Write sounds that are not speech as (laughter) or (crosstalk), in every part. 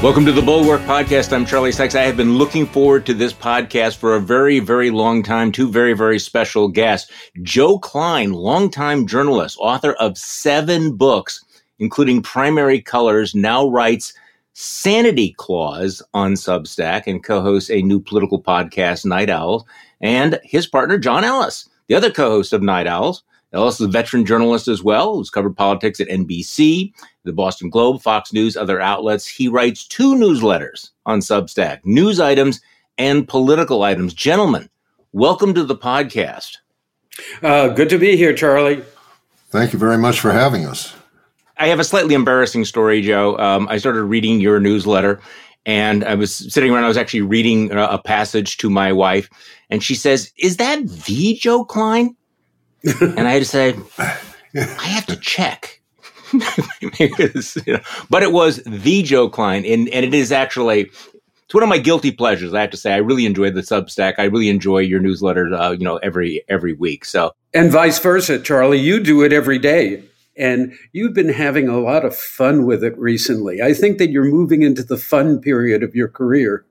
Welcome to the Bulwark Podcast. I'm Charlie Sykes. I have been looking forward to this podcast for a very, very long time. Two very, very special guests. Joe Klein, longtime journalist, author of seven books, including Primary Colors, now writes Sanity Clause on Substack and co-hosts a new political podcast, Night Owls, and his partner, John Ellis, the other co-host of Night Owls. Ellis is a veteran journalist as well, who's covered politics at NBC, the Boston Globe, Fox News, other outlets. He writes two newsletters on Substack, news items and political items. Gentlemen, welcome to the podcast. Uh, good to be here, Charlie. Thank you very much for having us. I have a slightly embarrassing story, Joe. Um, I started reading your newsletter and I was sitting around, I was actually reading a passage to my wife, and she says, Is that the Joe Klein? And I had to say, I have to check. (laughs) you know, but it was the Joe Klein, and, and it is actually it's one of my guilty pleasures. I have to say, I really enjoy the Substack. I really enjoy your newsletter. Uh, you know, every every week. So and vice versa, Charlie. You do it every day, and you've been having a lot of fun with it recently. I think that you're moving into the fun period of your career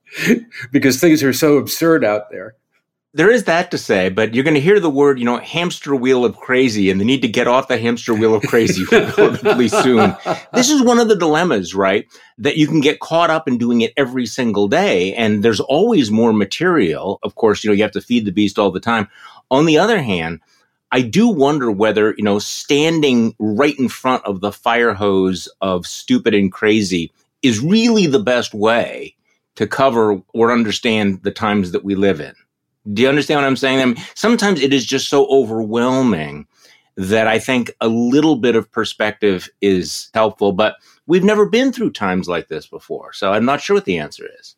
(laughs) because things are so absurd out there there is that to say, but you're going to hear the word, you know, hamster wheel of crazy and the need to get off the hamster wheel of crazy (laughs) relatively soon. This is one of the dilemmas, right? That you can get caught up in doing it every single day. And there's always more material. Of course, you know, you have to feed the beast all the time. On the other hand, I do wonder whether, you know, standing right in front of the fire hose of stupid and crazy is really the best way to cover or understand the times that we live in. Do you understand what I'm saying? I mean, sometimes it is just so overwhelming that I think a little bit of perspective is helpful, but we've never been through times like this before. So I'm not sure what the answer is.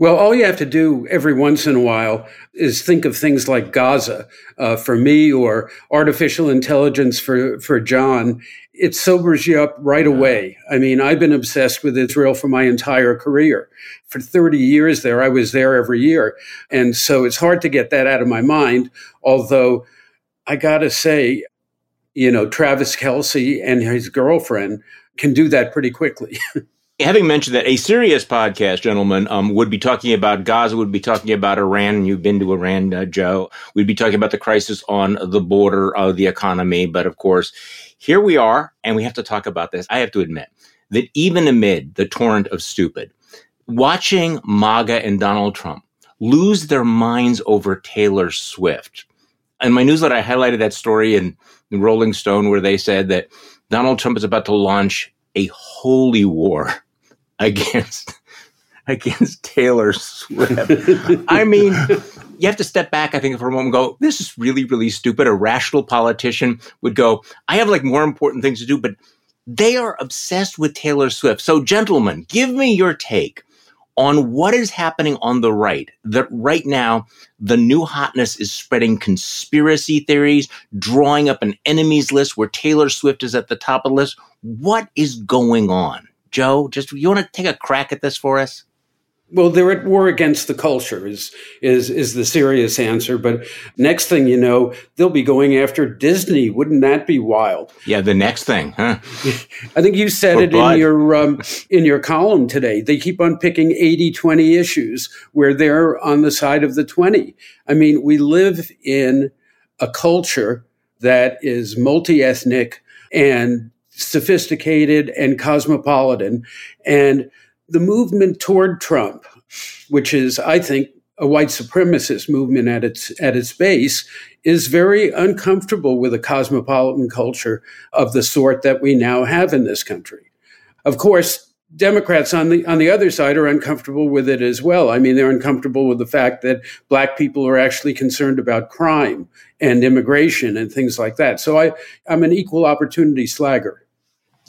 Well, all you have to do every once in a while is think of things like Gaza uh, for me or artificial intelligence for, for John. It sobers you up right away. I mean, I've been obsessed with Israel for my entire career. For 30 years there, I was there every year. And so it's hard to get that out of my mind. Although I got to say, you know, Travis Kelce and his girlfriend can do that pretty quickly. (laughs) having mentioned that a serious podcast, gentlemen, um, would be talking about Gaza, would be talking about Iran, and you've been to Iran, uh, Joe. We'd be talking about the crisis on the border of the economy. But of course, here we are, and we have to talk about this. I have to admit that even amid the torrent of stupid, watching MAGA and Donald Trump lose their minds over Taylor Swift. In my newsletter, I highlighted that story in Rolling Stone where they said that Donald Trump is about to launch a holy war (laughs) against (laughs) against Taylor Swift. I mean, you have to step back, I think, for a moment go, this is really, really stupid. A rational politician would go, I have like more important things to do, but they are obsessed with Taylor Swift. So, gentlemen, give me your take on what is happening on the right. That right now, the new hotness is spreading conspiracy theories, drawing up an enemies list where Taylor Swift is at the top of the list. What is going on? Joe, just you want to take a crack at this for us? Well, they're at war against the culture is is is the serious answer. But next thing you know, they'll be going after Disney. Wouldn't that be wild? Yeah, the next thing, huh? (laughs) I think you said For it blood. in your um, in your column today. They keep on picking 80-20 issues where they're on the side of the 20. I mean, we live in a culture that is multi-ethnic and sophisticated and cosmopolitan. And the movement toward Trump, which is, I think, a white supremacist movement at its at its base, is very uncomfortable with a cosmopolitan culture of the sort that we now have in this country. Of course, Democrats on the on the other side are uncomfortable with it as well. I mean, they're uncomfortable with the fact that black people are actually concerned about crime and immigration and things like that. So I, I'm an equal opportunity slagger.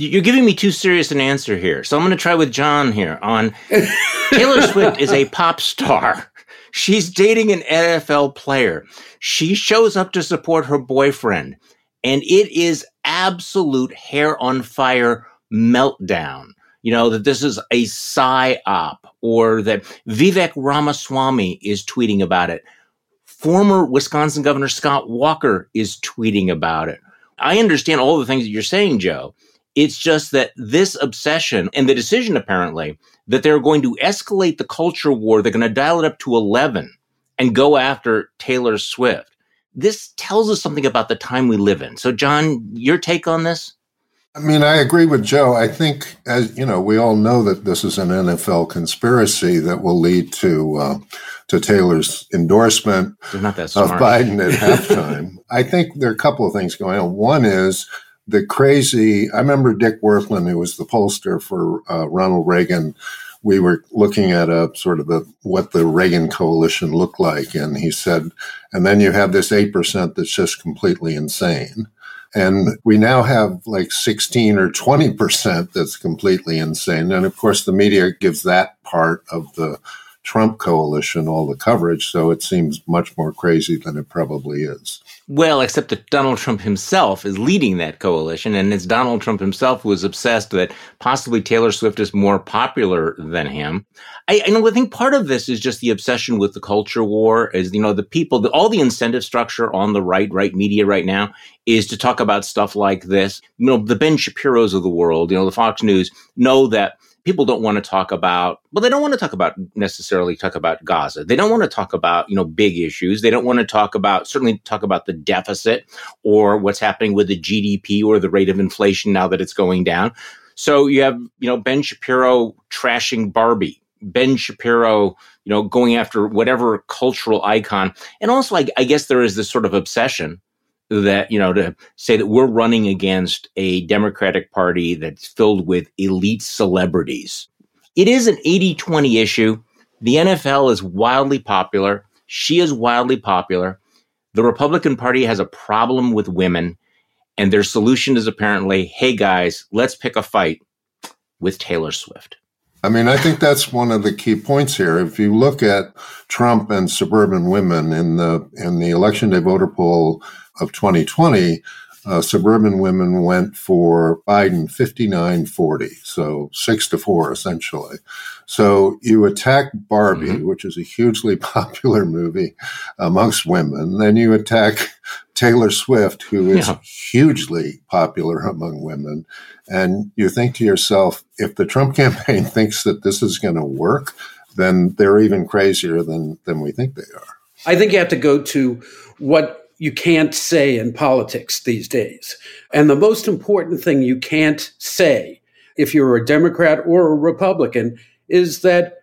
You're giving me too serious an answer here. So I'm going to try with John here on (laughs) Taylor Swift is a pop star. She's dating an NFL player. She shows up to support her boyfriend, and it is absolute hair on fire meltdown. You know, that this is a psy-op or that Vivek Ramaswamy is tweeting about it. Former Wisconsin Governor Scott Walker is tweeting about it. I understand all the things that you're saying, Joe. It's just that this obsession and the decision, apparently, that they're going to escalate the culture war, they're going to dial it up to 11 and go after Taylor Swift. This tells us something about the time we live in. So, John, your take on this? I mean, I agree with Joe. I think, as you know, we all know that this is an NFL conspiracy that will lead to uh, to Taylor's endorsement of Biden at (laughs) halftime. I think there are a couple of things going on. One is the crazy. I remember Dick Wirthlin, who was the pollster for uh, Ronald Reagan. We were looking at a sort of a, what the Reagan coalition looked like, and he said, and then you have this eight percent that's just completely insane. And we now have like 16 or 20% that's completely insane. And of course, the media gives that part of the Trump coalition all the coverage, so it seems much more crazy than it probably is. Well, except that Donald Trump himself is leading that coalition, and it's Donald Trump himself who is obsessed that possibly Taylor Swift is more popular than him. I, I know. I think part of this is just the obsession with the culture war. Is you know the people, the, all the incentive structure on the right, right media right now is to talk about stuff like this. You know, the Ben Shapiro's of the world, you know, the Fox News know that people don't want to talk about well they don't want to talk about necessarily talk about gaza. They don't want to talk about you know big issues. They don't want to talk about certainly talk about the deficit or what's happening with the gdp or the rate of inflation now that it's going down. So you have you know ben shapiro trashing barbie ben shapiro you know going after whatever cultural icon. And also I, I guess there is this sort of obsession that, you know, to say that we're running against a Democratic Party that's filled with elite celebrities. It is an 80 20 issue. The NFL is wildly popular. She is wildly popular. The Republican Party has a problem with women, and their solution is apparently hey, guys, let's pick a fight with Taylor Swift. I mean, I think that's one of the key points here. If you look at Trump and suburban women in the in the election day voter poll of 2020, uh, suburban women went for Biden 59 40, so six to four essentially. So you attack Barbie, mm-hmm. which is a hugely (laughs) popular movie amongst women, then you attack Taylor Swift, who is yeah. hugely popular among women. And you think to yourself, if the Trump (laughs) campaign thinks that this is going to work, then they're even crazier than, than we think they are. I think you have to go to what you can't say in politics these days. And the most important thing you can't say if you're a Democrat or a Republican is that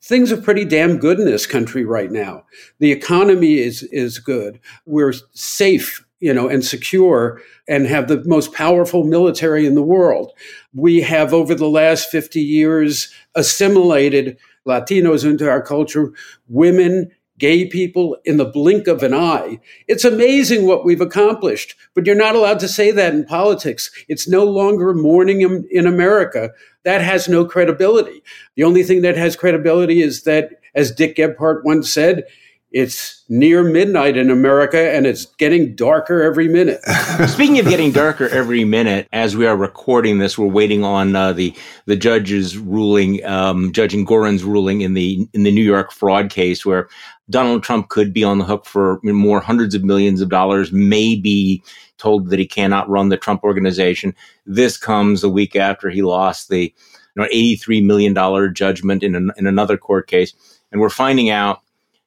things are pretty damn good in this country right now. The economy is is good. We're safe, you know, and secure and have the most powerful military in the world. We have over the last 50 years assimilated Latinos into our culture, women gay people in the blink of an eye. It's amazing what we've accomplished, but you're not allowed to say that in politics. It's no longer morning in, in America. That has no credibility. The only thing that has credibility is that, as Dick Gephardt once said, it's near midnight in America and it's getting darker every minute. (laughs) Speaking of getting darker every minute, as we are recording this, we're waiting on uh, the the judge's ruling, um, Judge Engoron's ruling in the in the New York fraud case, where Donald Trump could be on the hook for more hundreds of millions of dollars, maybe told that he cannot run the Trump organization. This comes a week after he lost the you know, $83 million judgment in, an, in another court case. And we're finding out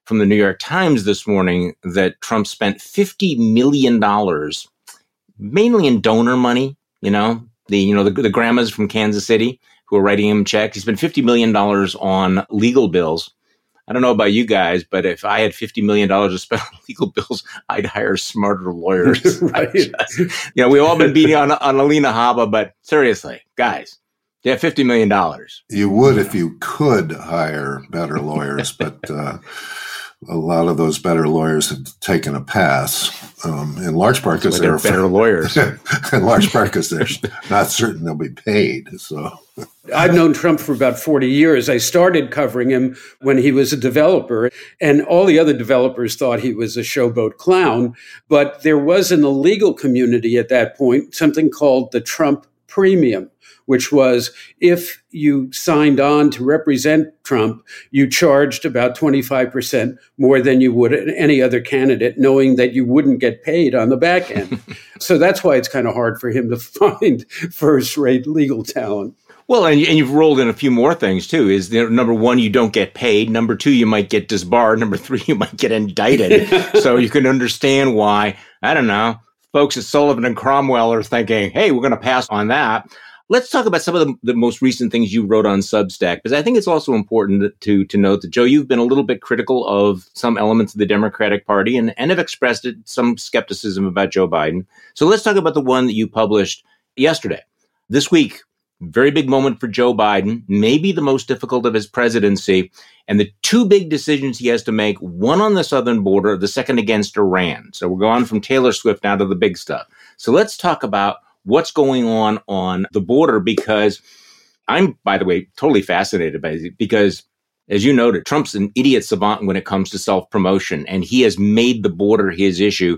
from the New York Times this morning that Trump spent $50 million, mainly in donor money, you know, the, you know, the, the grandmas from Kansas City who are writing him checks. He spent $50 million on legal bills. I don't know about you guys, but if I had $50 million to spend (laughs) on legal bills, I'd hire smarter lawyers. (laughs) right. Just, you know, we've all been beating on, on Alina Habba, but seriously, guys, yeah, $50 million. You would if you could hire better lawyers, but, uh, a lot of those better lawyers have taken a pass, um, in large part because they're, they're better lawyers. (laughs) in large part because they're not certain they'll be paid. So, I've known Trump for about forty years. I started covering him when he was a developer, and all the other developers thought he was a showboat clown. But there was in the legal community at that point something called the Trump premium, which was if you signed on to represent Trump, you charged about 25% more than you would any other candidate, knowing that you wouldn't get paid on the back end. (laughs) so that's why it's kind of hard for him to find (laughs) first rate legal talent. Well, and, and you've rolled in a few more things too. Is there, number one, you don't get paid. Number two, you might get disbarred. Number three, (laughs) you might get indicted. so you can understand why, I don't know, folks at Sullivan and Cromwell are thinking, hey, we're going to pass on that. Let's talk about some of the, the, most recent things you wrote on Substack, because I think it's also important to, to note that, Joe, you've been a little bit critical of some elements of the Democratic Party and, and have expressed some skepticism about Joe Biden. So let's talk about the one that you published yesterday. This week, very big moment for Joe Biden, maybe the most difficult of his presidency. And the two big decisions he has to make one on the southern border, the second against Iran. So we're going from Taylor Swift now to the big stuff. So let's talk about what's going on on the border because I'm, by the way, totally fascinated by it because as you noted, Trump's an idiot savant when it comes to self promotion, and he has made the border his issue.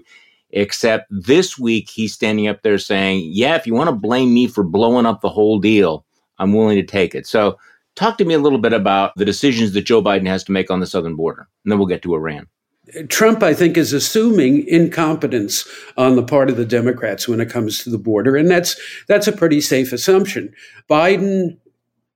Except this week, he's standing up there saying, Yeah, if you want to blame me for blowing up the whole deal, I'm willing to take it. So, talk to me a little bit about the decisions that Joe Biden has to make on the southern border, and then we'll get to Iran. Trump, I think, is assuming incompetence on the part of the Democrats when it comes to the border, and that's that's a pretty safe assumption. Biden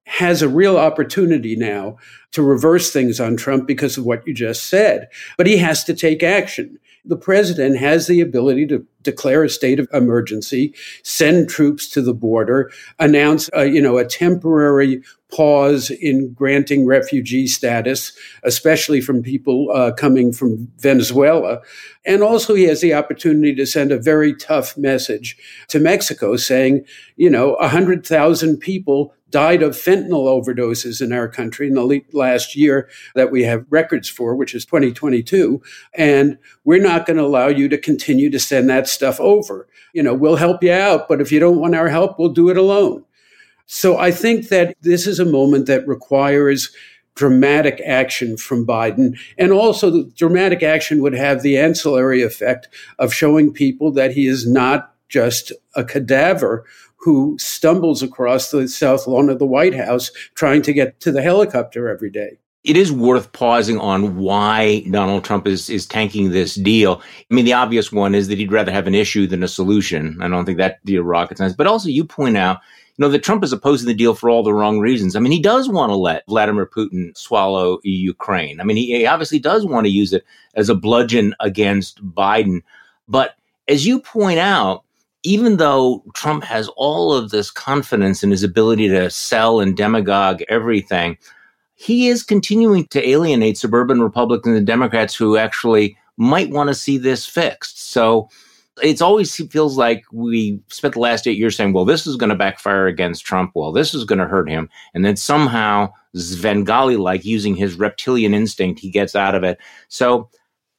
has a real opportunity now to reverse things on Trump because of what you just said, but he has to take action the president has the ability to declare a state of emergency, send troops to the border, announce, a, you know, a temporary pause in granting refugee status, especially from people uh, coming from Venezuela. And also, he has the opportunity to send a very tough message to Mexico saying, you know, 100,000 people died of fentanyl overdoses in our country in the last year that we have records for, which is 2022. And we're not going to allow you to continue to send that stuff over. You know, we'll help you out, but if you don't want our help, we'll do it alone. So I think that this is a moment that requires dramatic action from Biden. And also, the dramatic action would have the ancillary effect of showing people that he is not just a cadaver who stumbles across the south lawn of the White House trying to get to the helicopter every day. It is worth pausing on why Donald Trump is, is tanking this deal. I mean, the obvious one is that he'd rather have an issue than a solution. I don't think that deal rocket science. But also, you point out, know, that Trump is opposing the deal for all the wrong reasons. I mean, he does want to let Vladimir Putin swallow Ukraine. I mean, he, he obviously does want to use it as a bludgeon against Biden. But as you point out, even though Trump has all of this confidence in his ability to sell and demagogue everything, he is continuing to alienate suburban Republicans and Democrats who actually might want to see this fixed. So it's always feels like we spent the last eight years saying, well, this is going to backfire against Trump. Well, this is going to hurt him. And then somehow, Svengali like using his reptilian instinct, he gets out of it. So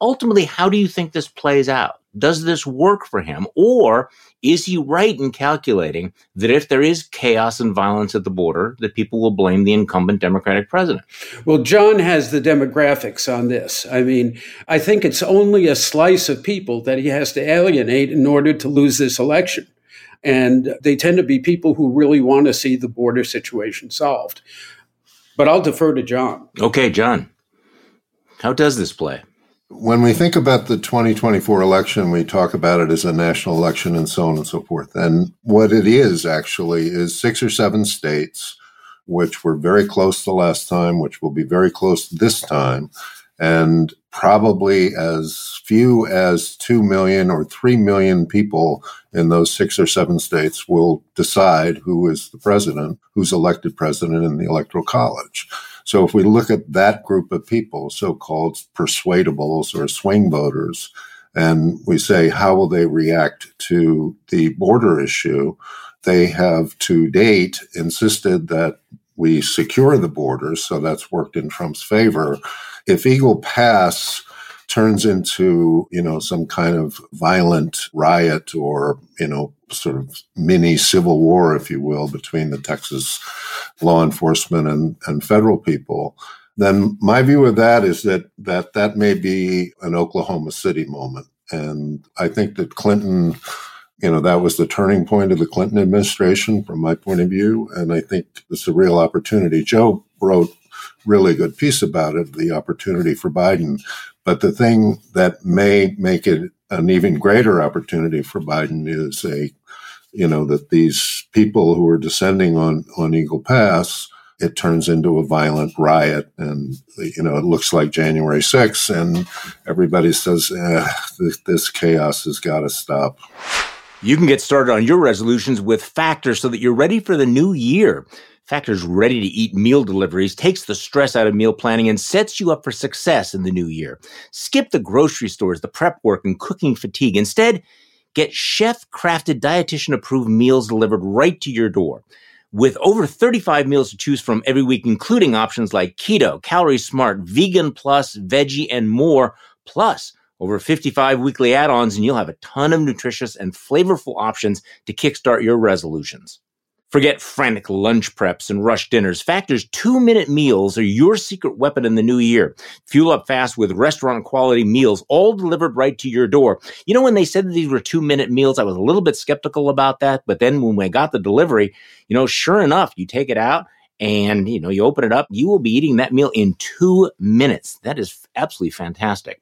ultimately, how do you think this plays out? Does this work for him? Or is he right in calculating that if there is chaos and violence at the border, that people will blame the incumbent Democratic president? Well, John has the demographics on this. I mean, I think it's only a slice of people that he has to alienate in order to lose this election. And they tend to be people who really want to see the border situation solved. But I'll defer to John. Okay, John. How does this play? When we think about the 2024 election, we talk about it as a national election and so on and so forth. And what it is actually is six or seven states, which were very close the last time, which will be very close this time, and probably as few as 2 million or 3 million people in those six or seven states will decide who is the president, who's elected president in the electoral college. So if we look at that group of people, so-called persuadables or swing voters, and we say, how will they react to the border issue? They have to date insisted that we secure the borders. So that's worked in Trump's favor. If Eagle Pass turns into, you know, some kind of violent riot or, you know, sort of mini civil war, if you will, between the Texas law enforcement and, and federal people, then my view of that is that, that that may be an Oklahoma City moment. And I think that Clinton you know, that was the turning point of the Clinton administration from my point of view. And I think it's a real opportunity. Joe wrote really good piece about it, the opportunity for Biden. But the thing that may make it an even greater opportunity for Biden is a, you know, that these people who are descending on, on Eagle Pass, it turns into a violent riot. And, you know, it looks like January 6th and everybody says, eh, this, this chaos has got to stop. You can get started on your resolutions with Factor so that you're ready for the new year. Factor's ready to eat meal deliveries takes the stress out of meal planning and sets you up for success in the new year. Skip the grocery stores, the prep work, and cooking fatigue. Instead, get chef crafted, dietitian approved meals delivered right to your door. With over 35 meals to choose from every week, including options like keto, calorie smart, vegan plus, veggie, and more. Plus, over 55 weekly add ons, and you'll have a ton of nutritious and flavorful options to kickstart your resolutions. Forget frantic lunch preps and rush dinners. Factor's two minute meals are your secret weapon in the new year. Fuel up fast with restaurant quality meals, all delivered right to your door. You know, when they said that these were two minute meals, I was a little bit skeptical about that. But then when we got the delivery, you know, sure enough, you take it out and you know you open it up you will be eating that meal in two minutes that is absolutely fantastic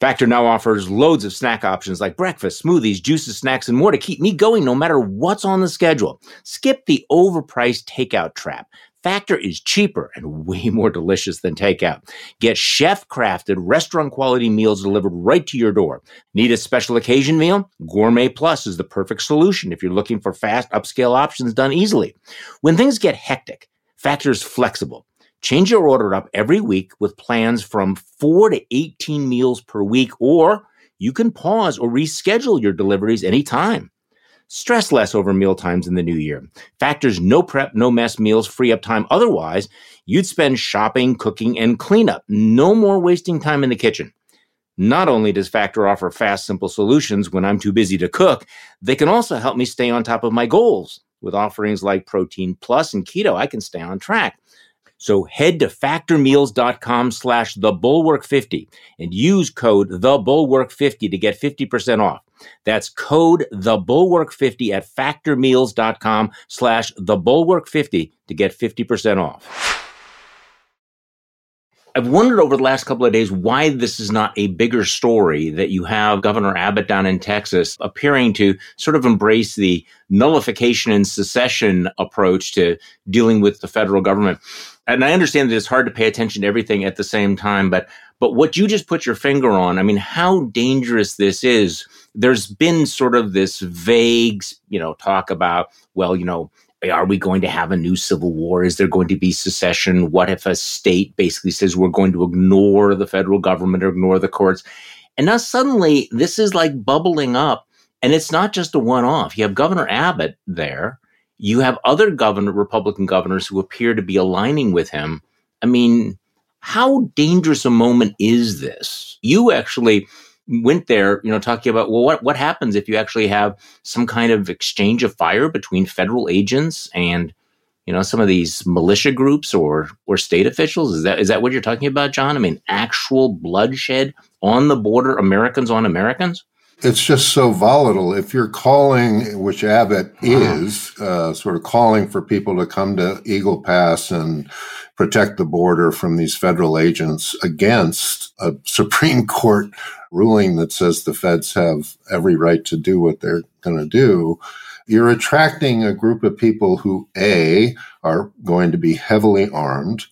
Factor now offers loads of snack options like breakfast, smoothies, juices, snacks, and more to keep me going no matter what's on the schedule. Skip the overpriced takeout trap. Factor is cheaper and (laughs) way more delicious than takeout. Get chef crafted, restaurant quality meals delivered right to your door. Need a special occasion meal? Gourmet Plus is the perfect solution if you're looking for fast, upscale options done easily. When things get hectic, Factor is flexible. Change your order up every week with plans from 4 to 18 meals per week, or you can pause or reschedule your deliveries anytime. Stress less over meal times in the new year. Factors no prep, no mess meals free up time. Otherwise, you'd spend shopping, cooking, and cleanup. No more wasting time in the kitchen. Not only does Factor offer fast, simple solutions when I'm too busy to cook, they can also help me stay on top of my goals. With offerings like Protein Plus and Keto, I can stay on track. So head to factormeals.com slash the bulwark 50 and use code the bulwark 50 to get 50% off. That's code the bulwark 50 at factormeals.com slash the bulwark 50 to get 50% off. I've wondered over the last couple of days why this is not a bigger story that you have Governor Abbott down in Texas appearing to sort of embrace the nullification and secession approach to dealing with the federal government and I understand that it's hard to pay attention to everything at the same time, but but what you just put your finger on, I mean, how dangerous this is. There's been sort of this vague, you know, talk about, well, you know, are we going to have a new civil war? Is there going to be secession? What if a state basically says we're going to ignore the federal government or ignore the courts? And now suddenly this is like bubbling up. And it's not just a one off. You have Governor Abbott there you have other governor, Republican governors who appear to be aligning with him. I mean, how dangerous a moment is this? You actually went there, you know, talking about well, what what happens if you actually have some kind of exchange of fire between federal agents and you know some of these militia groups or or state officials? Is that is that what you're talking about, John? I mean, actual bloodshed on the border, Americans on Americans it's just so volatile. If you're calling, which Abbott is, uh, sort of calling for people to come to Eagle Pass and protect the border from these federal agents against a (laughs) Supreme Court ruling that says the feds have every right to do what they're going to do, you're attracting a group of people who, A, are going to be heavily armed,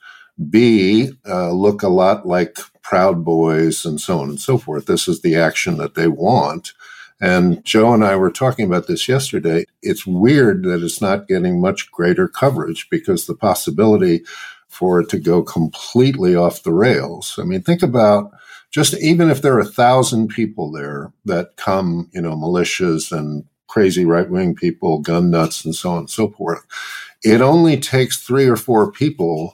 B, uh, look a lot like Proud Boys and so on and so forth. This is the action that they want. And Joe and I were talking about this yesterday. It's weird that it's not getting much greater coverage because the possibility for it to go completely off the rails. I mean, think about just even if there are a thousand people there that come, you know, militias and crazy right wing people, gun nuts, and so on and so forth. It only takes three or four people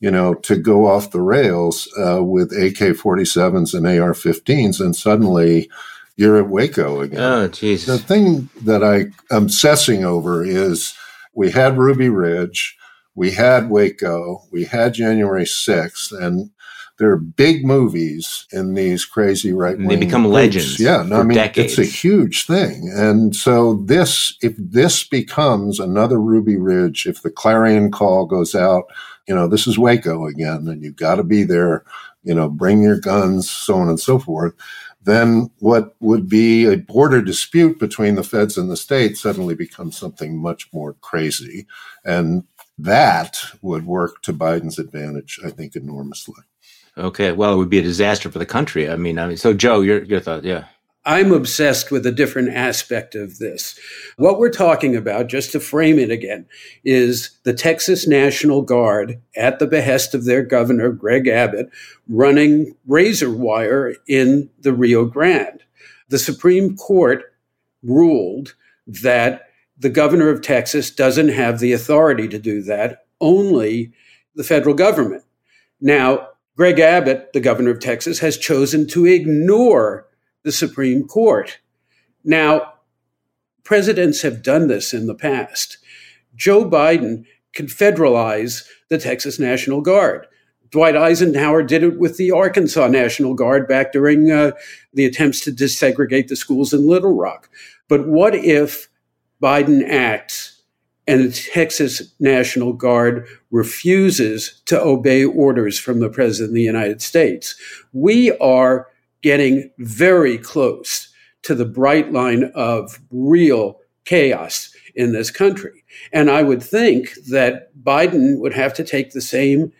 you know, to go off the rails uh, with AK 47s and AR 15s, and suddenly you're at Waco again. Oh, jeez. The thing that I am obsessing over is we had Ruby Ridge, we had Waco, we had January 6th, and there are big movies in these crazy right wing. They become groups. legends. Yeah, no, I mean decades. it's a huge thing, and so this, if this becomes another Ruby Ridge, if the clarion call goes out, you know, this is Waco again, and you've got to be there. You know, bring your guns, so on and so forth then what would be a border dispute between the feds and the state suddenly becomes something much more crazy. And that would work to Biden's advantage, I think, enormously. Okay, well, it would be a disaster for the country. I mean, I mean, so Joe, your your thought, yeah. I'm obsessed with a different aspect of this. What we're talking about, just to frame it again, is the Texas National Guard, at the behest of their governor, Greg Abbott, running razor wire in the Rio Grande. The Supreme Court ruled that the governor of Texas doesn't have the authority to do that, only the federal government. Now, Greg Abbott, the governor of Texas, has chosen to ignore the Supreme Court. Now, presidents have done this in the past. Joe Biden can federalize the Texas National Guard. Dwight Eisenhower did it with the Arkansas National Guard back during uh, the attempts to desegregate the schools in Little Rock. But what if Biden acts and the Texas National Guard refuses to obey orders from the President of the United States. We are getting very close to the bright line of real chaos in this country. And I would think that Biden would have to take the same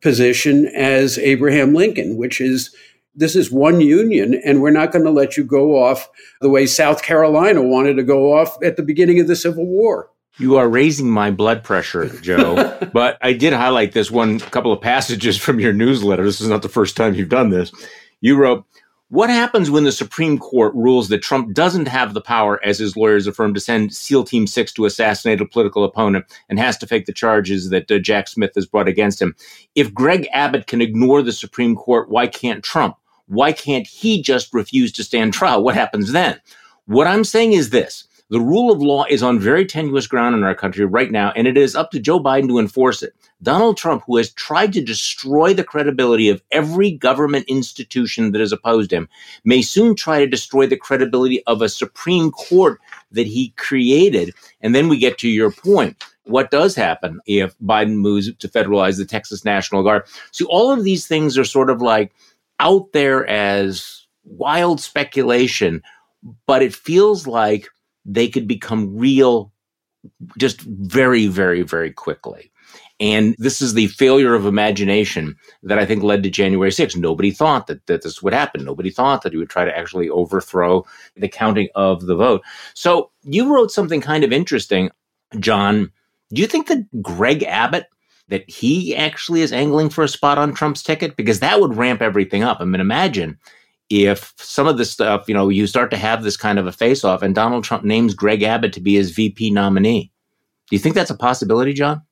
position as Abraham Lincoln, which is this is one union, and we're not going to let you go off the way South Carolina wanted to go off at the beginning of the Civil War. You are raising my blood pressure, Joe. (laughs) but I did highlight this one couple of passages from your newsletter. This is not the first time you've done this. You wrote, what happens when the Supreme Court rules that Trump doesn't have the power, as his lawyers affirm, to send SEAL Team 6 to assassinate a political opponent and has to fake the charges that uh, Jack Smith has brought against him? If Greg Abbott can ignore the Supreme Court, why can't Trump? Why can't he just refuse to stand trial? What happens then? What I'm saying is this. The rule of law is on very tenuous ground in our country right now, and it is up to Joe Biden to enforce it. Donald Trump, who has tried to destroy the credibility of every government institution that has opposed him, may soon try to destroy the credibility of a Supreme Court that he created. And then we get to your point. What does happen if Biden moves to federalize the Texas National Guard? So all of these things are sort of like out there as wild speculation, but it feels like they could become real just very, very, very quickly. And this is the failure of imagination that I think led to January 6th. Nobody thought that, that this would happen. Nobody thought that he would try to actually overthrow the counting of the vote. So you wrote something kind of interesting, John. Do you think that Greg Abbott that he actually is angling for a spot on Trump's ticket? Because that would ramp everything up. I mean, imagine if some of this stuff, you know, you start to have this kind of a face off and Donald Trump names Greg Abbott to be his VP nominee. Do you think that's a possibility, John?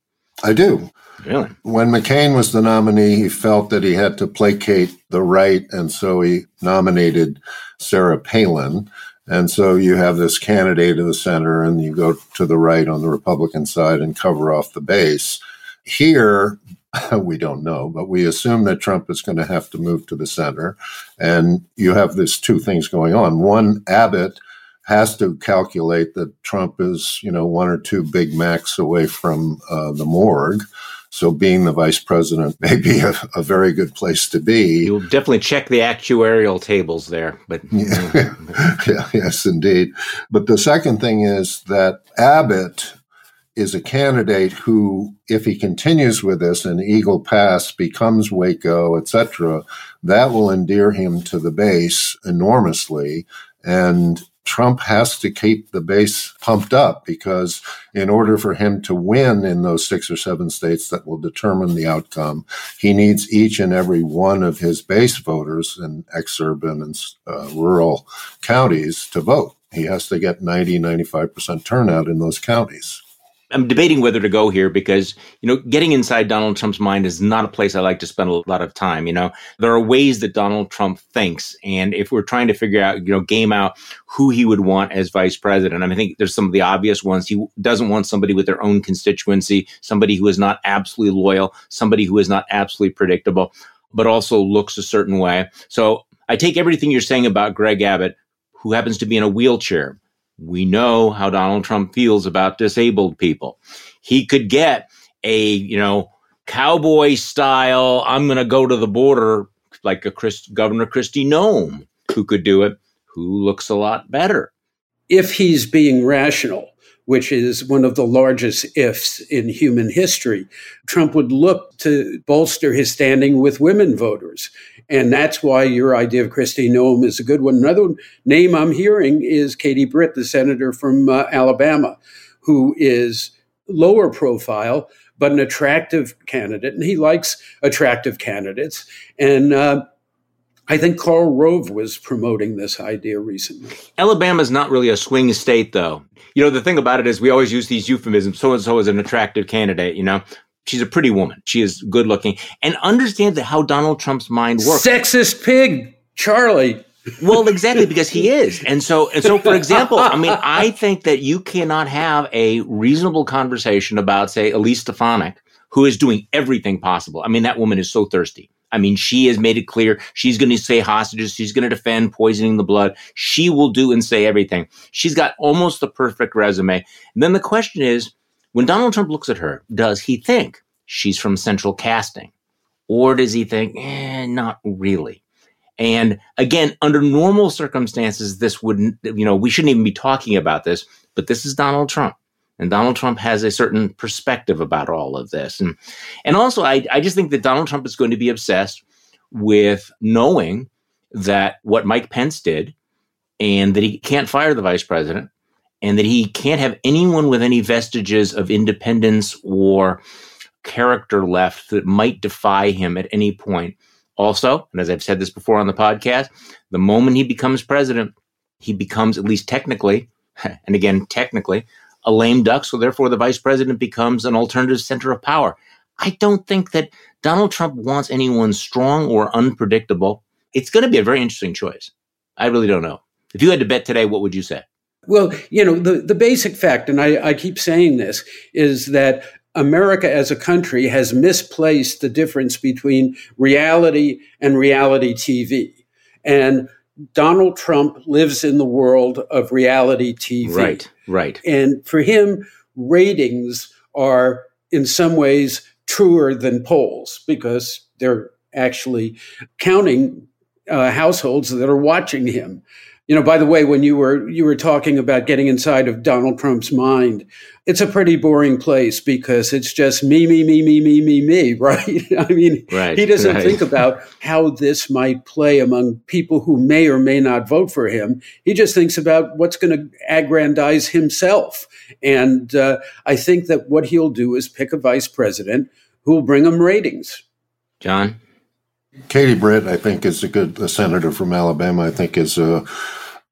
I do. Really? When McCain was the nominee, he felt that he had to placate the right, and so he nominated Sarah Palin. And so you have this candidate in the center, and you go to the right on the Republican side and cover off the base. Here, (laughs) we don't know, but we assume that Trump is going to have to move to the center. And you have this two things going on. One, Abbott has to calculate that Trump is, you know, one or two Big Macs away from uh, the morgue. So being the vice president (laughs) may be a, a, very good place to be. You'll definitely check the actuarial tables there, but (laughs) yeah. yeah, yes, indeed. But the second thing is that Abbott is a candidate who, if he continues with this and Eagle Pass becomes Waco, etc., that will endear him to the base enormously. And Trump has to keep the base pumped up because in order for him to win in those six or seven states that will determine the outcome, he needs each and every one of his base voters in exurban and uh, rural counties to vote. He has to get 90, 95% turnout in those counties. I'm debating whether to go here because, you know, getting inside Donald Trump's mind is not a place I like to spend a lot of time. You know, there are ways that Donald Trump thinks. And if we're trying to figure out, you know, game out who he would want as vice president, I, mean, I think there's some of the obvious ones. He doesn't want somebody with their own constituency, somebody who is not absolutely loyal, somebody who is not absolutely predictable. but also looks a certain way. So I take everything you're saying about Greg Abbott, who happens to be in a wheelchair. We know how Donald Trump feels about disabled people. He could get a, you know, cowboy style, I'm going to go to the border like a Chris, Governor Kristi Noem, who could do it, who looks a lot better. If he's being rational, which is one of the largest ifs in human history, Trump would look to bolster his standing with women voters. And that's why your idea of Kristi Noem is a good one. Another name I'm hearing is Katie Britt, the senator from uh, Alabama, who is lower profile, but an attractive candidate. And he likes attractive candidates. And uh, I think Karl Rove was promoting this idea recently. Alabama's not really a swing state, though. You know, the thing about it is we always use these euphemisms. So and so is an attractive candidate, you know? She's a pretty woman. She is good looking and understand how Donald Trump's mind works. Sexist pig, Charlie. well, exactly because he is. And so, and so, for example, I mean, (laughs) I think that you cannot have a reasonable conversation about, say, Elise Stefanik, who is doing everything possible. I mean, that woman is so thirsty. I mean, she has made it clear she's going to say hostages. She's going to defend poisoning the blood. She will do and say everything. She's got almost the perfect resume. And then the question is, when Donald Trump looks at her, does he think she's from central casting? Or does he think, eh, not really? And again, under normal circumstances, this wouldn't, you know, we shouldn't even be talking about this, but this is Donald Trump. And Donald Trump has a certain perspective about all of this. And, and also, I, I just think that Donald Trump is going to be obsessed with knowing that what Mike Pence did and that he can't fire the vice president and that he can't have anyone with any vestiges of independence or character left that might defy him at any point also, and as I've said this before on the podcast, the moment he becomes president, he becomes, at least technically, (laughs) and again, technically, a lame duck. So therefore, the vice president becomes an alternative center of power. I don't think that Donald Trump wants anyone strong or unpredictable. It's going to be a very interesting choice. I really don't know. If you had to bet today, what would you say? Well, you know, the, the basic fact, and I, I keep saying this, is that America as a country has misplaced the difference between reality and reality TV. And Donald Trump lives in the world of reality TV. Right, right. And for him, ratings are in some ways truer than polls because they're actually counting uh, households that are watching him. You know, by the way, when you were you were talking about getting inside of Donald Trump's mind, it's a pretty boring place because it's just me, me, me, me, me, me, me, (laughs) right? (laughs) I mean, right, he doesn't right. think about how this might play among people who may or may not vote for him. He just thinks about what's going to aggrandize himself. And uh, I think that what he'll do is pick a vice president who will bring him ratings. John? Katie Britt, I think, is a good a senator from Alabama. I think is a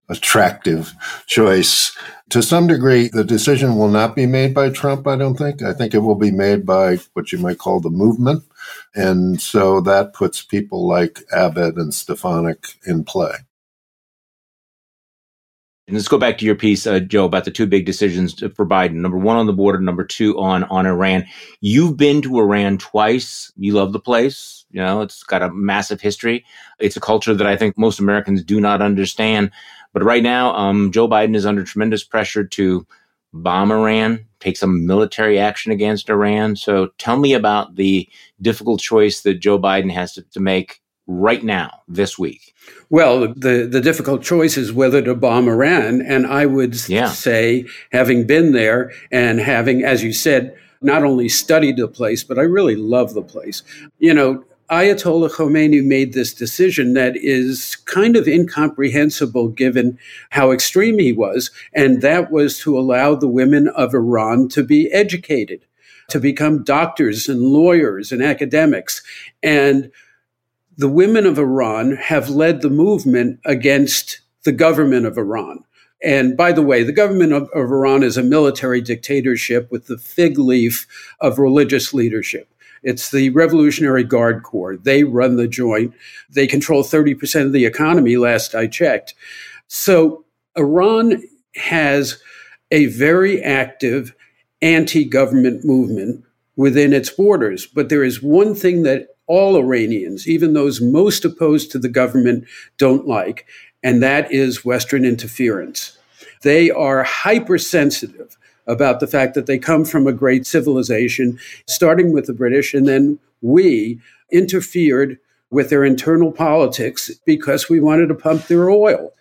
attractive choice. To some degree, the decision will not be made by Trump. I don't think. I think it will be made by what you might call the movement, and so that puts people like Abbott and Stefanik in play. And let's go back to your piece, uh, Joe, about the two big decisions for Biden. Number one on the border, number two on on Iran. You've been to Iran twice. You love the place. You know, it's got a massive history. It's a culture that I think most Americans do not understand. But right now, um, Joe Biden is under tremendous pressure to bomb Iran, take some military action against Iran. So tell me about the difficult choice that Joe Biden has to, to make right now, this week? Well, the, the difficult choice is whether to bomb Iran. And I would yeah. say, having been there and having, as you said, not only studied the place, but I really love the place. You know, Ayatollah Khomeini made this decision that is kind of incomprehensible given how extreme he was. And that was to allow the women of Iran to be educated, to become doctors and lawyers and academics. And the women of Iran have led the movement against the government of Iran. And by the way, the government of, of, Iran is a military dictatorship with the fig leaf of religious leadership. It's the Revolutionary Guard Corps. They run the joint. They control 30% of the economy, last I checked. So Iran has a very active anti government movement within its borders. But there is one thing that all Iranians, even those most opposed to the government, don't like, and that is Western interference. They are hypersensitive about the fact that they come from a great civilization, starting with the British, and then we interfered with their internal politics because we wanted to pump their oil.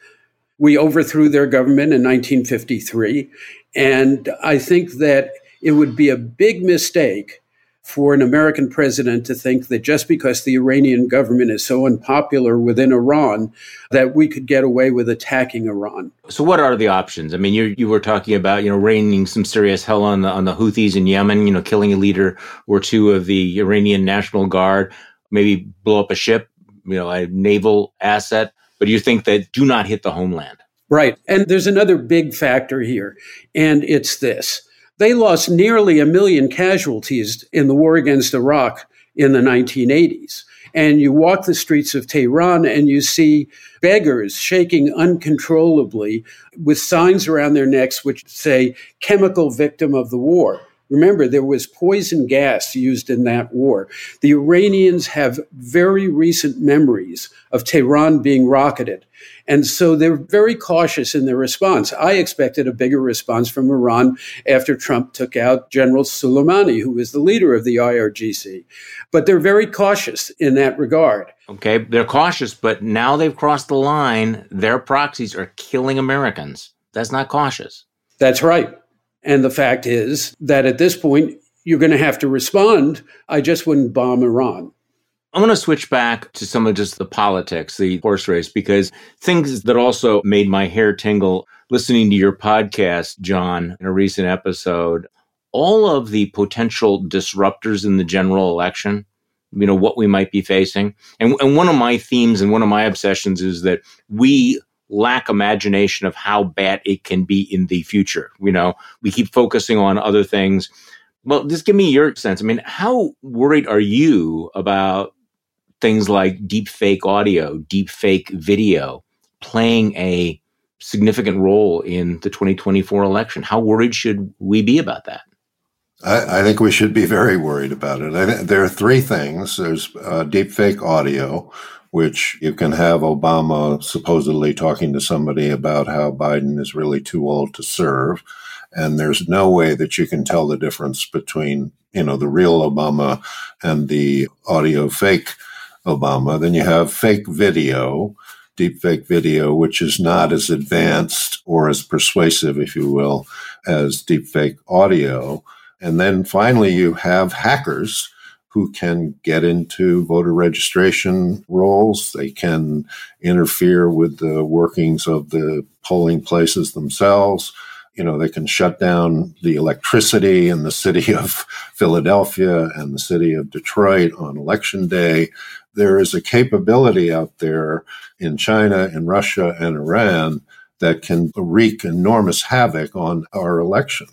We overthrew their government in 1953. And I think that it would be a big mistake for an American president to think that just because the Iranian government is so unpopular within Iran, that we could get away with attacking Iran. So, what are the options? I mean, you you were talking about you know raining some serious hell on the on the Houthis in Yemen, you know, killing a leader or two of the Iranian National Guard, maybe blow up a ship, you know, a naval asset. But you think that do not hit the homeland? Right. And there's another big factor here, and it's this they lost nearly a million casualties in the war against Iraq in the 1980s. And you walk the streets of Tehran and you see beggars shaking uncontrollably with signs around their necks which say, chemical victim of the war. Remember, there was poison gas used in that war. The Iranians have very recent memories of Tehran being rocketed. And so they're very cautious in their response. I expected a bigger response from Iran after Trump took out General Soleimani, who was the leader of the IRGC. But they're very cautious in that regard. Okay, they're cautious, but now they've crossed the line. Their proxies are killing Americans. That's not cautious. That's right. And the fact is that at this point, you're going to have to respond. I just wouldn't bomb Iran. I'm going to switch back to some of just the politics, the horse race, because things that also made my hair tingle listening to your podcast, John, in a recent episode, all of the potential disruptors in the general election, you know, what we might be facing. And, and one of my themes and one of my obsessions is that we lack imagination of how bad it can be in the future. You know, we keep focusing on other things. Well, just give me your sense. I mean, how worried are you about things like deep fake audio, deep fake video playing a significant role in the 2024 election. How worried should we be about that? I, I think we should be very worried about it. I, there are three things. There's uh, deep fake audio, which you can have Obama supposedly talking to somebody about how Biden is really too old to serve. And there's no way that you can tell the difference between, you know, the real Obama and the audio fake Obama. Then you have fake video, deep fake video, which is not as advanced or as persuasive, if you will, as deep fake audio. And then finally, you have hackers who can get into voter registration rolls. They can interfere with the workings of the polling places themselves. You know, they can shut down the electricity in the city (laughs) of Philadelphia and the city of Detroit on election day there is a capability out there in China, in Russia, and Iran that can wreak enormous havoc on our election.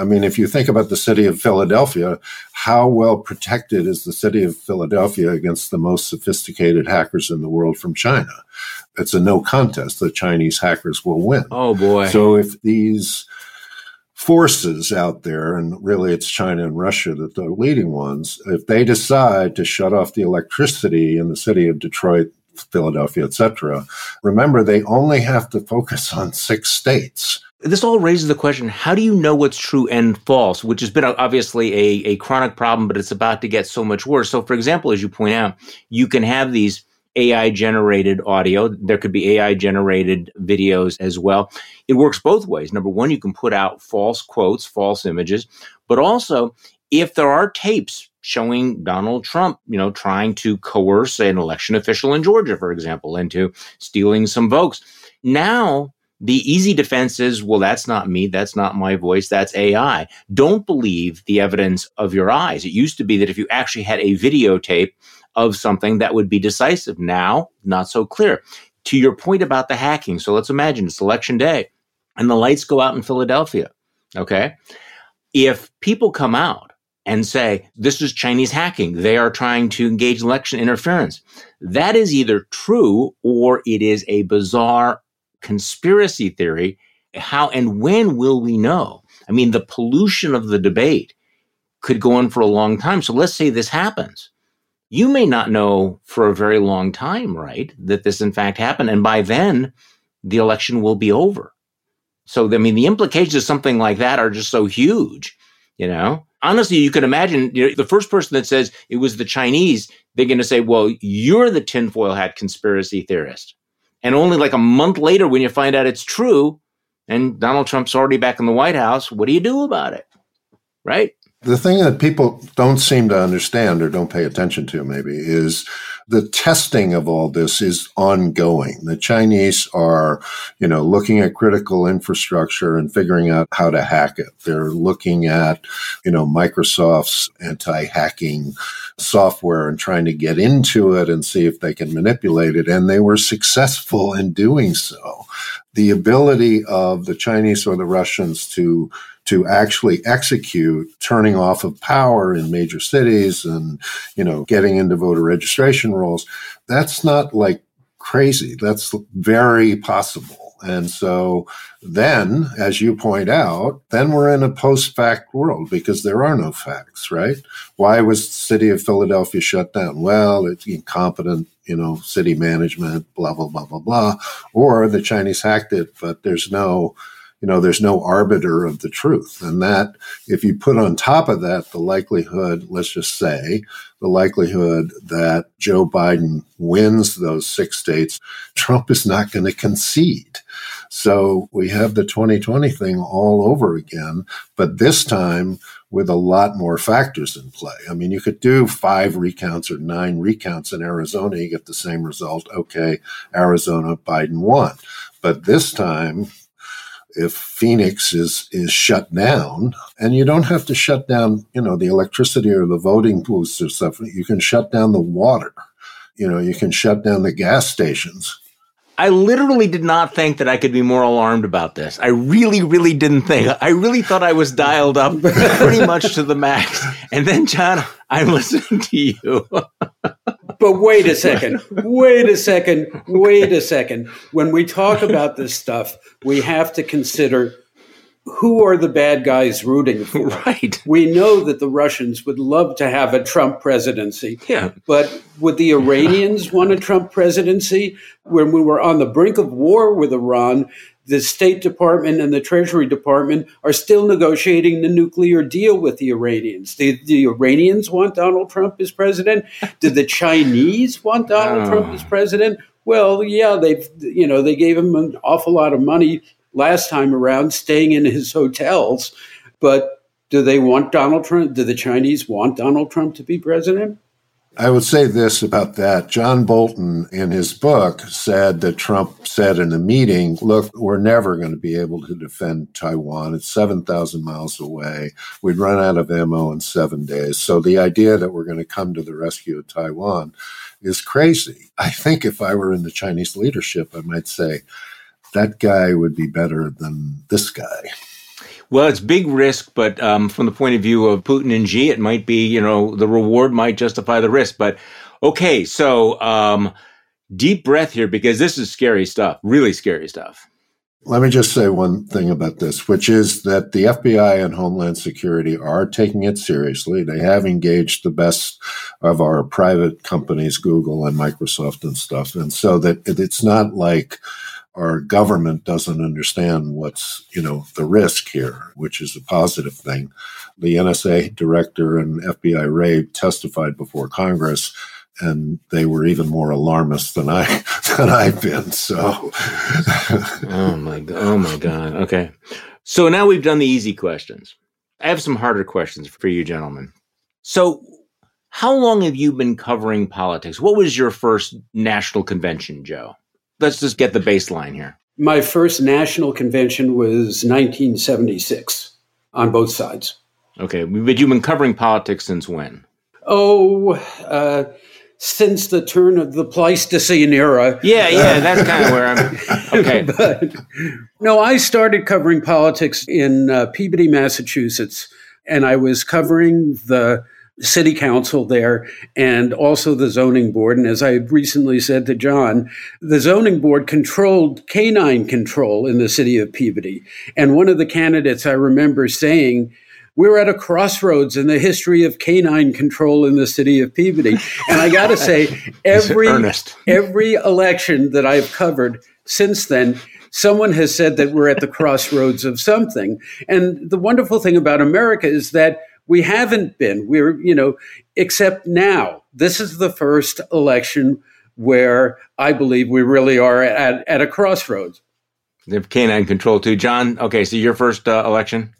I mean, if you think about the city of Philadelphia, how well protected is the city of Philadelphia against the most sophisticated hackers in the world from China? It's a no contest. The Chinese hackers will win. Oh, boy. So if these forces out there, and really it's China and Russia that are leading ones, if they decide to shut off the electricity in the city of Detroit, Philadelphia, etc., remember they only have to focus on six states. This all raises the question how do you know what's true and false, which has been obviously a, a chronic problem, but it's about to get so much worse. So, for example, as you point out, you can have these AI generated audio. There could be AI generated videos as well. It works both ways. Number one, you can put out false quotes, false images, but also if there are tapes showing Donald Trump, you know, trying to coerce an election official in Georgia, for example, into stealing some votes. Now, the easy defense is, well, that's not me. That's not my voice. That's AI. Don't believe the evidence of your eyes. It used to be that if you actually had a videotape of something that would be decisive. Now, not so clear. To your point about the hacking, so let's imagine it's election day and the lights go out in Philadelphia. Okay. If people come out and say, this is Chinese hacking, they are trying to engage election interference, that is either true or it is a bizarre conspiracy theory. How and when will we know? I mean, the pollution of the debate could go on for a long time. So let's say this happens you may not know for a very long time, right, that this in fact happened. And by then, the election will be over. So, I mean, the implications of something like that are just so huge, you know? Honestly, you can imagine you know, the first person that says it was the Chinese, they're going to say, well, you're the tinfoil hat conspiracy theorist. And only like a month later, when you find out it's true, and Donald Trump's already back in the White House, what do you do about it? Right? The thing that people don't seem to understand or don't pay attention to, maybe, is the testing of all this is ongoing. The Chinese are, you know, looking at critical infrastructure and figuring out how to hack it. They're looking at, you know, Microsoft's anti-hacking software and trying to get into it and see if they can manipulate it. And they were successful in doing so. The ability of the Chinese or the Russians to to actually execute turning off of power in major cities and, you know, getting into voter registration rolls. That's not like crazy. That's very possible. And so then, as you point out, then we're in a post fact world because there are no facts, right? Why was the city of Philadelphia shut down? Well, it's incompetent, you know, city management, blah, blah, blah, blah, blah. Or the Chinese hacked it, but there's no you know, there's no arbiter of the truth. And that, if you put on top of that the likelihood, let's just say, the likelihood that Joe Biden wins those six states, (laughs) Trump is not going to concede. So we have the 2020 thing all over again, but this time with a lot more factors in play. I mean, you could do five recounts or nine recounts in Arizona, you get the same result. Okay, Arizona, Biden won. But this time, if Phoenix is is shut down, and you don't have to shut down, you know, the electricity or the voting booths or stuff. You can shut down the water. You know, you can shut down the gas stations. I literally did not think that I could be more alarmed about this. I really, really didn't think. I really thought I was dialed up (laughs) pretty much to the max. And then, John, I'm listening to you. But wait a second. (laughs) Wait a second. (laughs) Wait a second. When we talk about this stuff, we have to consider who are the bad guys rooting for? (laughs) Right. We know that the Russians would love to have a Trump presidency. Yeah. But would the Iranians want a Trump presidency? When we were on the brink of war with Iran, the State Department and the Treasury Department are still negotiating the nuclear deal with the Iranians. The, the Iranians want Donald Trump as president. Do the Chinese want Donald oh. Trump as ah. president? Well, yeah, they've you know they gave him an awful lot of money last time around, staying in his hotels. But do they want Donald Trump? Do the Chinese want Donald Trump to be president? I would say this about that. John Bolton, in his book, said that Trump said in a meeting, Look, we're never going to be able to defend Taiwan. It's 7,000 miles away. We'd run out of ammo in seven days. So the idea that we're going to come to the rescue of Taiwan is crazy. I think if I were in the Chinese leadership, I might say, that guy would be better than this guy. Well, it's big risk, but um, from the point of view of Putin and Xi, it might be, you know, the reward might justify the risk. But okay, so um, deep breath here because this is scary stuff, really scary stuff. Let me just say one thing about this, which is that the FBI and Homeland Security are taking it seriously. They have engaged the best of our private companies, Google and Microsoft and stuff. And so that it's not like, our government doesn't understand what's, you know, the risk here, which is a positive thing. The NSA director and FBI Wray testified before Congress and they were even more alarmist than I (laughs) than I've been. So, oh my god, oh my god. Okay, so now we've done the easy questions. I have some harder questions for you, gentlemen. So, how long have you been covering politics? What was your first national convention, Joe? Let's just get the baseline here. My first national convention was 1976 on both sides. Okay, but you've been covering politics since when? Oh, uh, since the turn of the Pleistocene era. Yeah, yeah, that's kind of where I'm. (laughs) Okay. but, no, I started covering politics in uh, Peabody, Massachusetts, and I was covering the city council there and also the zoning board. And as I recently said to John, the zoning board controlled canine control in the city of Peabody. And one of the candidates I remember saying, we're at a crossroads in the history of canine control in the city of Peabody. And I got to say, (laughs) every every election that I've covered since then, someone has said that we're at the crossroads of something. And the wonderful thing about America is that we haven't been. We're, you know, except now. This is the first election where I believe we really are at, at a crossroads. They have canine control too. John, okay, so your first uh, election?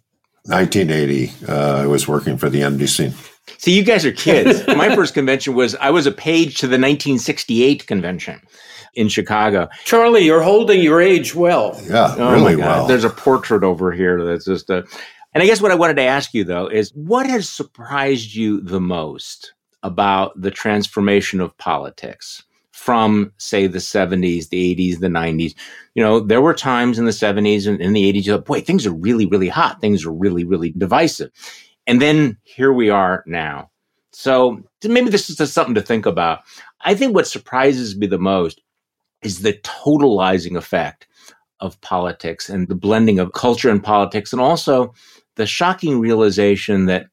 1980. Uh, I was working for the NBC. See, you guys are kids. (laughs) My first convention was I was a page to the 1968 convention in Chicago. Charlie, you're holding your age well. Yeah, oh really well. There's a portrait over here that's just a. And I guess what I wanted to ask you though is what has surprised you the most about the transformation of politics? from say the 70s the 80s the 90s you know there were times in the 70s and in the 80s you thought, boy things are really really hot. Things are really really divisive. And then here we are now. So maybe this is just something to think about. I think what surprises me the most is the totalizing effect of politics and the blending of culture and politics and also the shocking realization that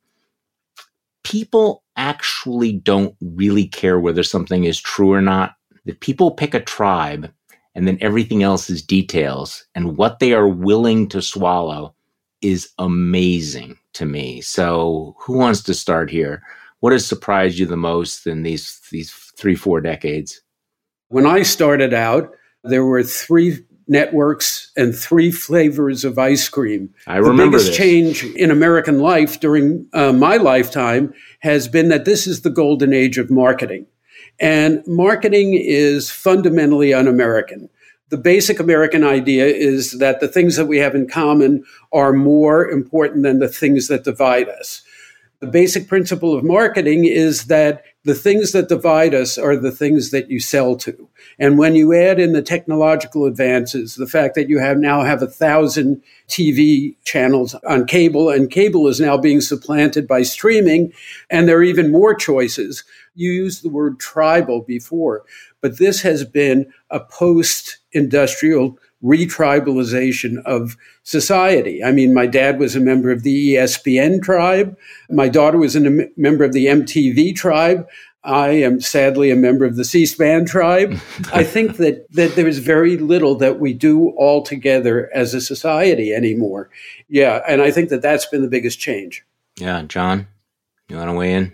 people actually don't really care whether something is true or not that people pick a tribe and then everything else is details and what they are willing to swallow is amazing to me. So who wants to start here? What has surprised you the most in these these 3 4 decades? When I started out, there were three networks and three flavors of ice cream. I remember the biggest this. change in American life during uh, my lifetime has been that this is the golden age of marketing. And marketing is fundamentally un American. The basic American idea is that the things that we have in common are more important than the things that divide us. The basic principle of marketing is that the things that divide us are the things that you sell to. And when you add in the technological advances, the fact that you have now have a thousand TV channels on cable and cable is now being supplanted by streaming and there are even more choices. You used the word tribal before, but this has been a post industrial retribalization of society. I mean, my dad was a member of the ESPN tribe. My daughter was a member of the MTV tribe. I am sadly a member of the C-SPAN tribe. (laughs) I think that that there is very little that we do all together as a society anymore. Yeah, and I think that that's been the biggest change. Yeah, John, you want to weigh in?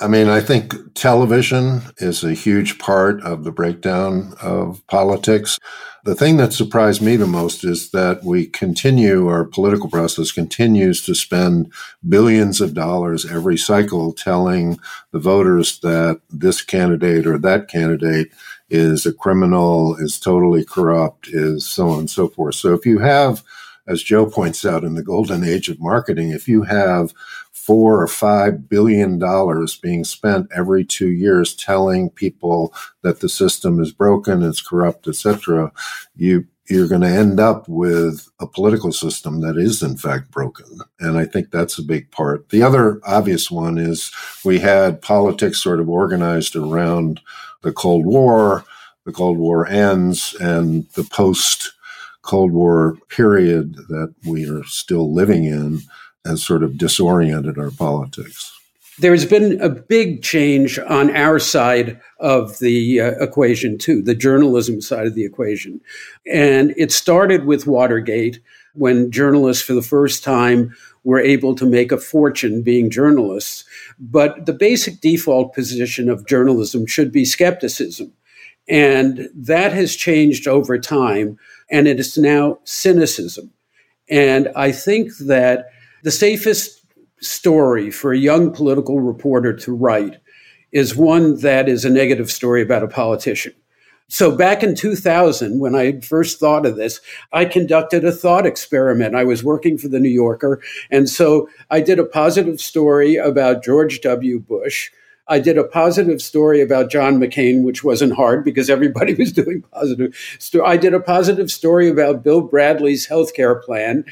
I mean, I think television is a huge part of the breakdown of politics. The thing that surprised me the most is that we continue, our political process continues to spend billions of dollars every cycle telling the voters that this candidate or that candidate is a criminal, is totally corrupt, is so on and so forth. So if you have, as Joe points out in the golden age of marketing, if you have four or five billion dollars being spent every two years telling people that the system is broken, it's corrupt, etc., you you're going to end up with a political system that is in fact broken. And I think that's a big part. The other obvious one is we had politics sort of organized around the Cold War. The Cold War ends and the post Cold War period that we are still living in has sort of disoriented our politics. There's been a big change on our side of the uh, equation, too, the journalism side of the equation. And it started with Watergate when journalists, for the first time, were able to make a fortune being journalists. But the basic default position of journalism should be skepticism. And that has changed over time, and it is now cynicism. And I think that the safest story for a young political reporter to write is one that is a negative story about a politician. So back in 2000, when I first thought of this, I conducted a thought experiment. I was working for the New Yorker. And so I did a positive story about George W. Bush. I did a positive story about John McCain, which wasn't hard because everybody (laughs) was doing positive. Sto- I did a positive story about Bill Bradley's healthcare plan.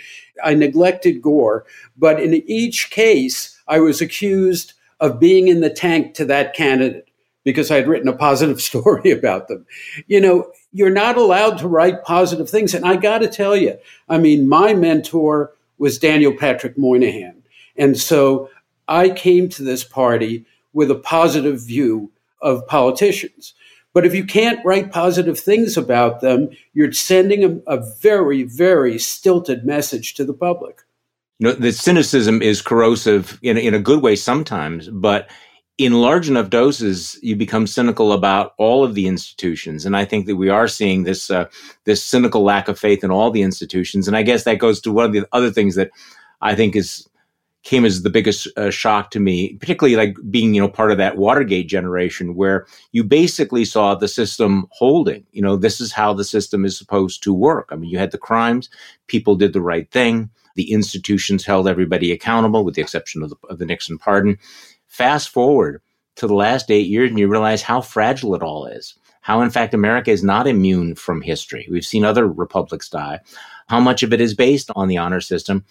I neglected Gore, but in each case, I was accused of being in the tank to that candidate because I had written a positive (laughs) story about them. You know, you're not allowed to write positive things. And I got to tell you, I mean, my mentor was Daniel Patrick Moynihan. And so I came to this party with a positive view of politicians. But if you can't write positive things about them, you're sending a, a very, very stilted message to the public. You know, the cynicism is corrosive in, in a good way sometimes, but in large enough doses, you become cynical about all of the institutions. And I think that we are seeing this uh, this cynical lack of faith in all the institutions. And I guess that goes to one of the other things that I think is came as the biggest uh, shock to me, particularly like being, you know, part of that Watergate generation where you basically saw the system holding. You know, this is how the system is supposed to work. I mean, you had the crimes, people did the right thing, the institutions held everybody accountable, with the exception of the, of the Nixon pardon. Fast forward to the last eight years, and you realize how fragile it all is. How, in fact, America is not immune from history. We've seen other republics die. How much of it is based on the honor system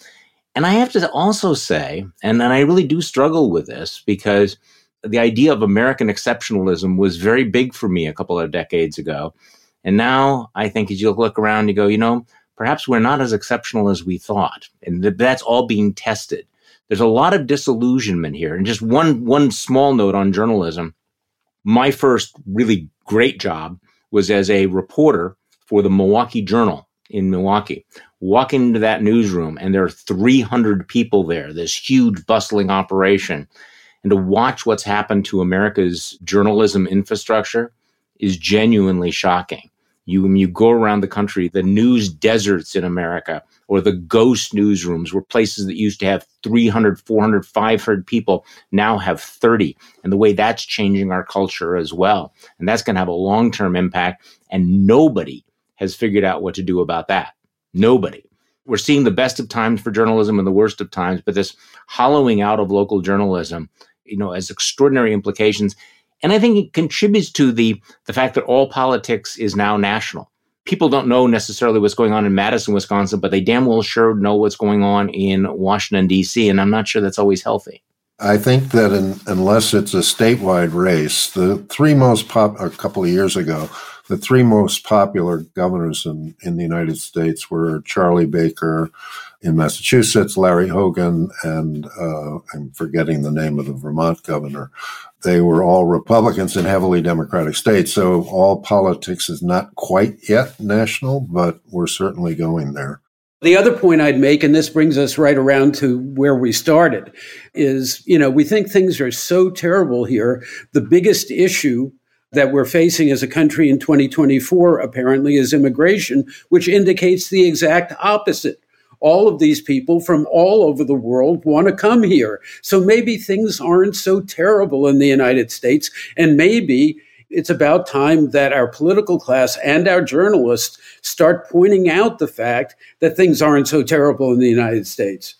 and I have to also say, and, and I really do struggle with this because the idea of American exceptionalism was very big for me a couple of decades ago. And now I think as you look around, you go, you know, perhaps we're not as exceptional as we thought. And that's all being tested. There's a lot of disillusionment here. And just one, one small note on journalism. My first really great job was as a reporter for the Milwaukee Journal in Milwaukee walk into that newsroom and there are 300 people there, this huge bustling operation, and to watch what's happened to America's journalism infrastructure is genuinely shocking. You, when you go around the country, the news deserts in America or the ghost newsrooms where places that used to have 300, 400, 500 people now have 30. And the way that's changing our culture as well. And that's going to have a long term impact. And nobody has figured out what to do about that. Nobody. We're seeing the best of times for journalism and the worst of times, but this hollowing out of local journalism, you know, has extraordinary implications. And I think it contributes to the the fact that all politics is now national. People don't know necessarily what's going on in Madison, Wisconsin, but they damn well sure know what's going on in Washington D.C. And I'm not sure that's always healthy. I think that in, unless it's a statewide race, the three most pop a couple of years ago, the three most popular governors in, in the United States were Charlie Baker in Massachusetts, Larry Hogan, and uh, I'm forgetting the name of the Vermont governor. They were all Republicans in heavily Democratic states. So all politics is not quite yet national, but we're certainly going there. The other point I'd make, and this brings us right around to where we started, is, you know, we think things are so terrible here. The biggest issue that we're facing as a country in 2024 apparently is immigration, which indicates the exact opposite. All of these people from all over the world want to come here. So maybe things aren't so terrible in the United States. And maybe it's about time that our political class and our journalists start pointing out the fact that things aren't so terrible in the United States.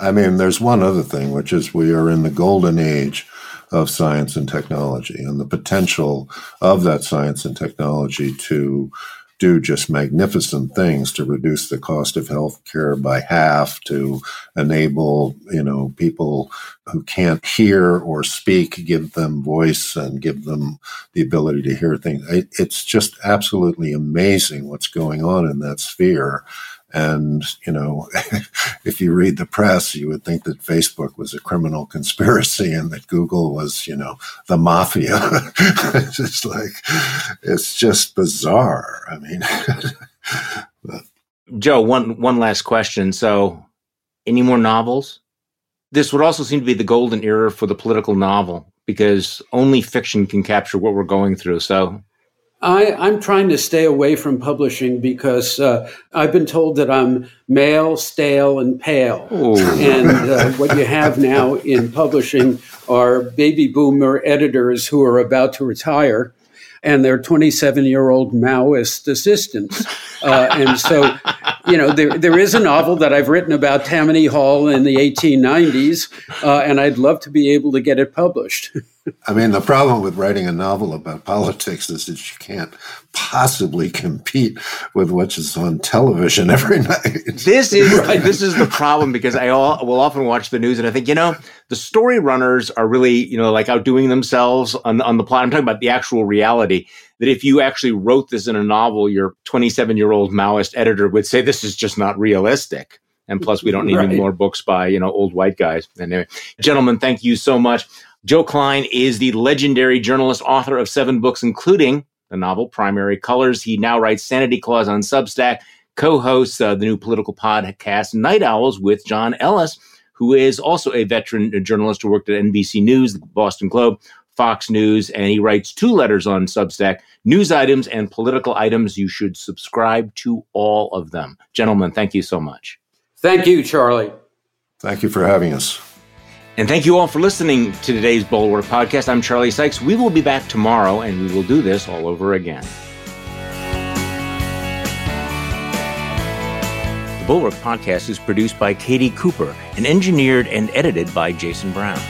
I mean, there's one other thing, which is we are in the golden age of science and technology and the potential of that science and technology to do just magnificent things to reduce the cost of healthcare by half, to enable, you know, people who can't hear or speak, give them voice and give them the ability to hear things. It's just absolutely amazing what's going on in that sphere. And, you know, (laughs) if you read the press, you would think that Facebook was a criminal conspiracy and that Google was, you know, the mafia. it's (laughs) just like, it's just bizarre. I mean, (laughs) but. Joe, one, one last question. So, any more novels? This would also seem to be the golden era for the political novel because only fiction can capture what we're going through. So, I, am trying to stay away from publishing because uh, I've been told that I'm male, stale, and pale. Ooh. And uh, (laughs) what you have now in publishing are baby boomer editors who are about to retire and their 27 year old Maoist assistants. Uh, and so, you know, there, there is a novel that I've written about Tammany Hall in the 1890s, uh, and I'd love to be able to get it published. (laughs) I mean, the problem with writing a novel about politics is that you can't possibly compete with what's on television (laughs) every night. This is (laughs) right. this is the problem because I all, will often watch the news and I think, you know, the story runners are really, you know, like outdoing themselves on, on the plot. I'm talking about the actual reality that if you actually wrote this in a novel, your 27 year old Maoist editor would say this is just not realistic. And plus, we don't need right. any more books by, you know, old white guys. Anyway, gentlemen, thank you so much. Joe Klein is the legendary journalist, author of seven books, including the novel Primary Colors. He now writes Sanity Clause on Substack, co hosts uh, the new political podcast Night Owls with John Ellis, who is also a veteran journalist who worked at NBC News, the Boston Globe, Fox News, and he writes two letters on Substack news items and political items. You should subscribe to all of them. Gentlemen, thank you so much. Thank you, Charlie. Thank you for having us. And thank you all for listening to today's Bulwark podcast. I'm Charlie Sykes. We will be back tomorrow and we will do this all over again. The Bulwark podcast is produced by Katie Cooper and engineered and edited by Jason Brown.